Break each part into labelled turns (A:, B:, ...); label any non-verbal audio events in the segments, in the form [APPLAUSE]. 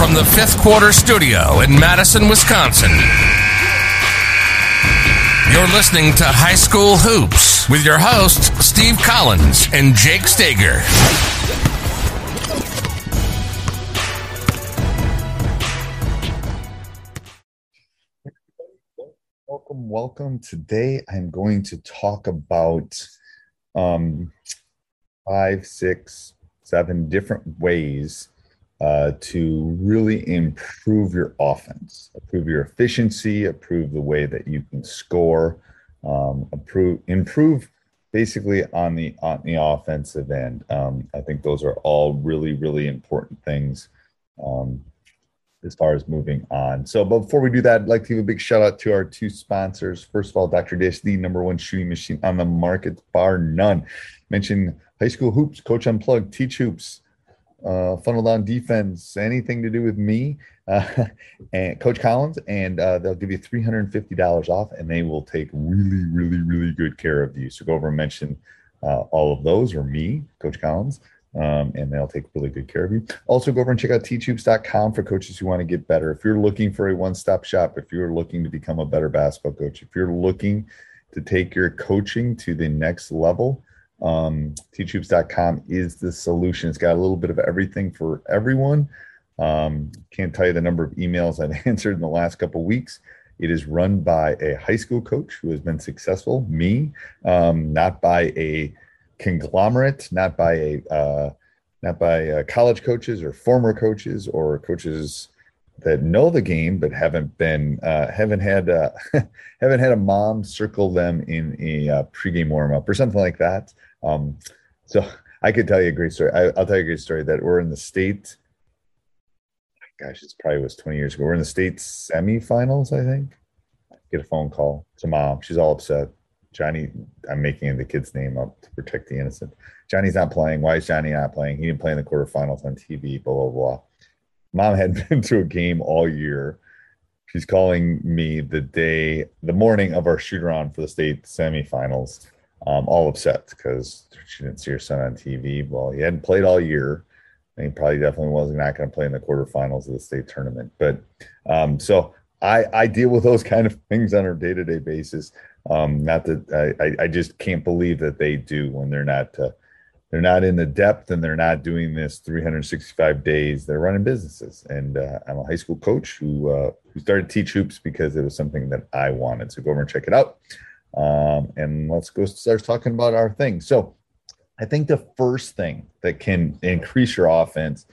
A: From the fifth quarter studio in Madison, Wisconsin. You're listening to High School Hoops with your hosts, Steve Collins and Jake Stager.
B: Welcome, welcome. Today I'm going to talk about um, five, six, seven different ways uh, to really improve your offense, improve your efficiency, improve the way that you can score, um, improve improve basically on the on the offensive end. Um, I think those are all really really important things um, as far as moving on. So, but before we do that, I'd like to give a big shout out to our two sponsors. First of all, Dr. Dish, the number one shooting machine on the market, bar none. Mention high school hoops, Coach Unplugged, Teach Hoops uh, funnel down defense, anything to do with me, uh, [LAUGHS] and Coach Collins, and uh, they'll give you three hundred and fifty dollars off, and they will take really, really, really good care of you. So go over and mention uh, all of those, or me, Coach Collins, um, and they'll take really good care of you. Also, go over and check out teachhoops.com for coaches who want to get better. If you're looking for a one-stop shop, if you're looking to become a better basketball coach, if you're looking to take your coaching to the next level um, teachhoops.com is the solution. It's got a little bit of everything for everyone. Um, can't tell you the number of emails [LAUGHS] I've answered in the last couple weeks. It is run by a high school coach who has been successful, me, um, not by a conglomerate, not by a uh, not by uh, college coaches or former coaches or coaches that know the game but haven't been uh, haven't had uh, [LAUGHS] haven't had a mom circle them in a uh, pregame warm up or something like that. Um, so [LAUGHS] I could tell you a great story. I, will tell you a great story that we're in the state. Gosh, it's probably was 20 years ago. We're in the state semifinals, I think. get a phone call to mom. She's all upset. Johnny, I'm making the kid's name up to protect the innocent. Johnny's not playing. Why is Johnny not playing? He didn't play in the quarterfinals on TV, blah, blah, blah. Mom had [LAUGHS] been to a game all year. She's calling me the day, the morning of our shoot around for the state semifinals um, all upset because she didn't see her son on TV. Well, he hadn't played all year, and he probably definitely wasn't not going to play in the quarterfinals of the state tournament. But um, so I, I deal with those [LAUGHS] kind of things on a day to day basis. Um, not that I, I just can't believe that they do when they're not uh, they're not in the depth and they're not doing this 365 days. They're running businesses, and uh, I'm a high school coach who uh, who started teach hoops because it was something that I wanted. So go over and check it out. Um, and let's go start talking about our thing. So I think the first thing that can increase your offense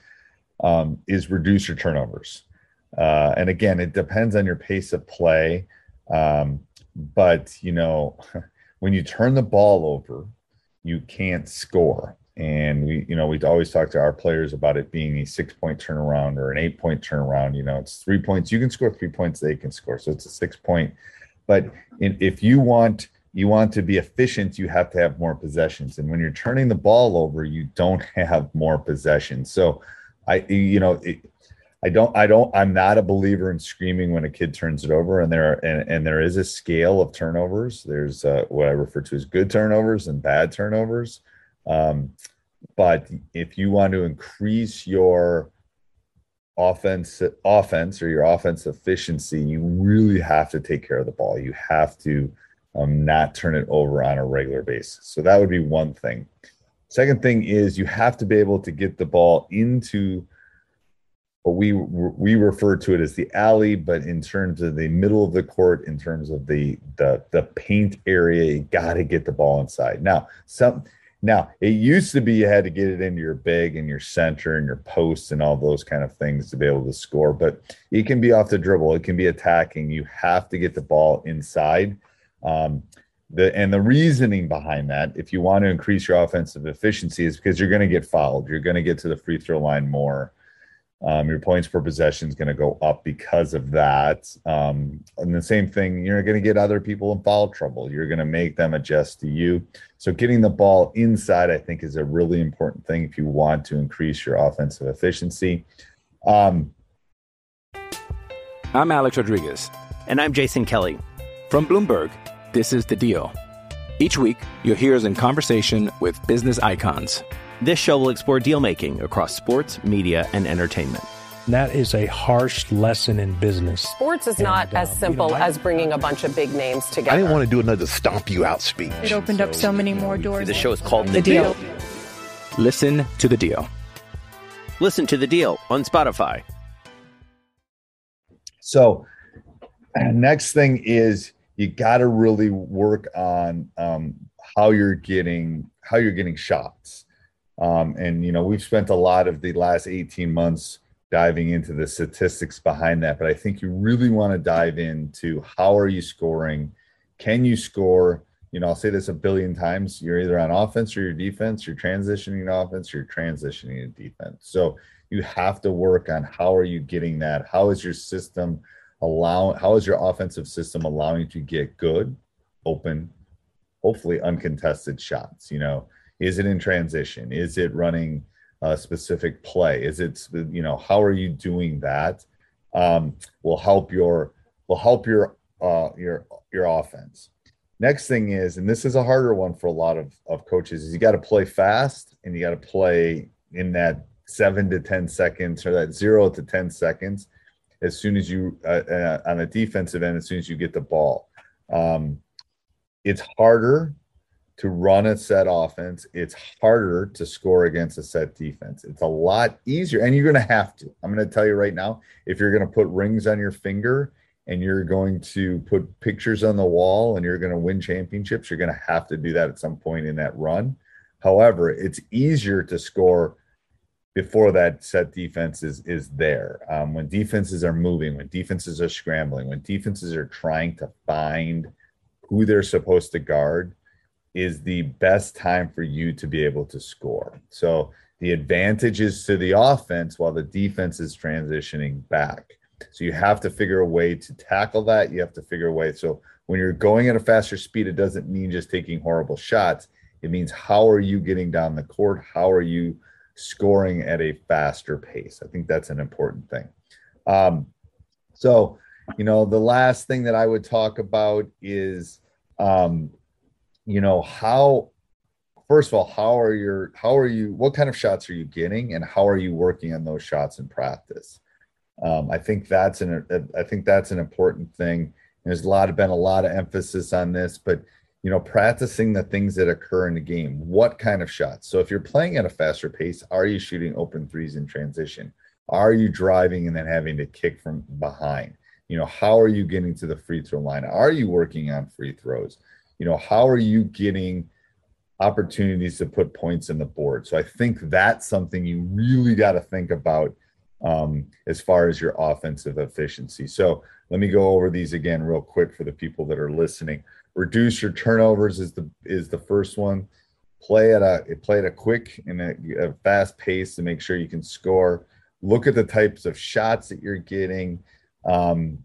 B: um, is reduce your turnovers. Uh, and again, it depends on your pace of play. Um, but you know, [LAUGHS] when you turn the ball over, you can't score. And we, you know, we always talk to our players about it being a six point turnaround or an eight point turnaround. You know, it's three points. You can score three points, they can score. So it's a six point but in, if you want you want to be efficient, you have to have more possessions. And when you're turning the ball over, you don't [LAUGHS] have more possessions. So I, you know, it, I don't, I don't, I'm not a believer in screaming when a kid turns it over. And there, and, and there is a scale of turnovers. There's uh, what I refer to as good turnovers and bad turnovers. Um, but if you want to increase your offense, offense or your offense efficiency, you really have to take care of the ball. You have to um, not turn it over on a regular basis. So that would be one thing. Second thing is you have to be able to get the ball into what we we refer to it as the alley, but in terms of the middle of the court, in terms of the the the paint area, you got to get the ball inside. Now, some now it used to be you had to get it into your big and your center and your posts and all those kind of things to be able to score, but it can be off the dribble, it can be attacking. You have to get the ball inside um, the and the reasoning behind that, if you want to increase your offensive efficiency, is because you're going to get fouled. You're going to get to the free throw line more. Um, your points per possession is going to go up because of that. Um, and the same thing, you're going to get other people in foul trouble. You're going to make them adjust to you. So getting the ball inside, I think, is a really important thing if you want to increase your offensive efficiency. Um,
C: I'm Alex Rodriguez.
D: And I'm Jason Kelly.
C: From Bloomberg, this is The Deal. Each week, you'll hear us in conversation with business icons.
D: This show will explore deal making across sports, media, and entertainment.
E: That is a harsh lesson in business.
F: Sports is not and, as simple you know, as bringing a bunch of big names together.
G: I didn't want to do another stomp you out speech.
H: It opened so, up so many more doors.
D: The show is called The,
H: the deal.
D: deal.
C: Listen to the deal.
D: Listen to the deal on Spotify.
B: So, next thing is you got to really work on um, how you're getting how you're getting shots. Um, and you know, we've spent a lot of the last 18 months diving into the statistics behind that, but I think you really want to dive into how are you scoring? Can you score? You know, I'll say this a billion times. You're either on offense or your defense. You're transitioning offense. You're transitioning to defense. So you have to work on how are you getting that? How is your system? allow how is your offensive system allowing you to get good open hopefully uncontested shots you know is it in transition? Is it running a specific play? Is it you know how are you doing that um, will help your will help your uh, your your offense. Next thing is and this is a harder one for a lot of, of coaches is you got to play fast and you got to play in that seven to ten seconds or that zero to ten seconds as soon as you uh, uh, on the defensive end as soon as you get the ball. Um, it's harder to run a set offense. It's harder to score against a set defense. It's a lot easier, and you're going to have to. I'm going to tell you right now if you're going to put rings on your finger and you're going to put pictures on the wall and you're going to win championships, you're going to have to do that at some point in that run. However, it's easier to score before that set defense is is there. Um, when defenses are moving, when defenses are scrambling, when defenses are trying to find who they're supposed to guard, is the best time for you to be able to score. So the advantage is to the offense while the defense is transitioning back. So you have to figure a way to tackle that. You have to figure a way. So when you're going at a faster speed, it doesn't mean just taking horrible shots. It means how are you getting down the court? How are you scoring at a faster pace. I think that's an important thing. Um, so, you know, the last thing that I would talk about is, um, you know, how, first of all, how are your, how are you, what kind of shots are you getting and how are you working on those shots in practice? Um, I think that's an, I think that's an important thing. There's a lot of been a lot of emphasis on this, but you know, practicing the things that occur in the game. What kind of shots? So if you're playing at a faster pace, are you shooting open threes in transition? Are you driving and then having to kick from behind? You know, how are you getting to the free throw line? Are you working on free throws? You know, how are you getting opportunities to put points in the board? So I think that's something you really got to think about um, as far as your offensive efficiency. So let me go over these again real quick for the people that are listening reduce your turnovers is the is the first one. Play at a play at a quick and a, a fast pace to make sure you can score. Look at the types of shots that you're getting. Um,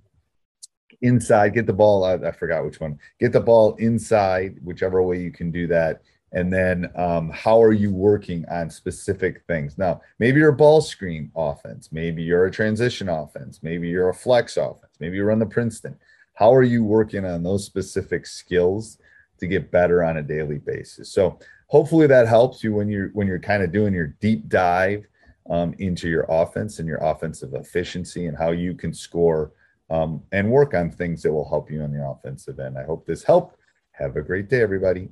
B: inside, get the ball. I, I, forgot which one. Get the ball inside, whichever way you can do that. And then, um, how are you working on specific things? Now, maybe you're a ball screen offense. Maybe you're a transition offense. Maybe you're a flex offense. Maybe you run the Princeton. How are you working on those specific skills to get better on a daily basis? So, hopefully, that helps you when you're when you're kind of doing your deep dive um, into your offense and your offensive efficiency and how you can score um, and work on things that will help you on the offensive end. I hope this helped. Have a great day, everybody.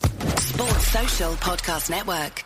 I: Sports Social Podcast Network.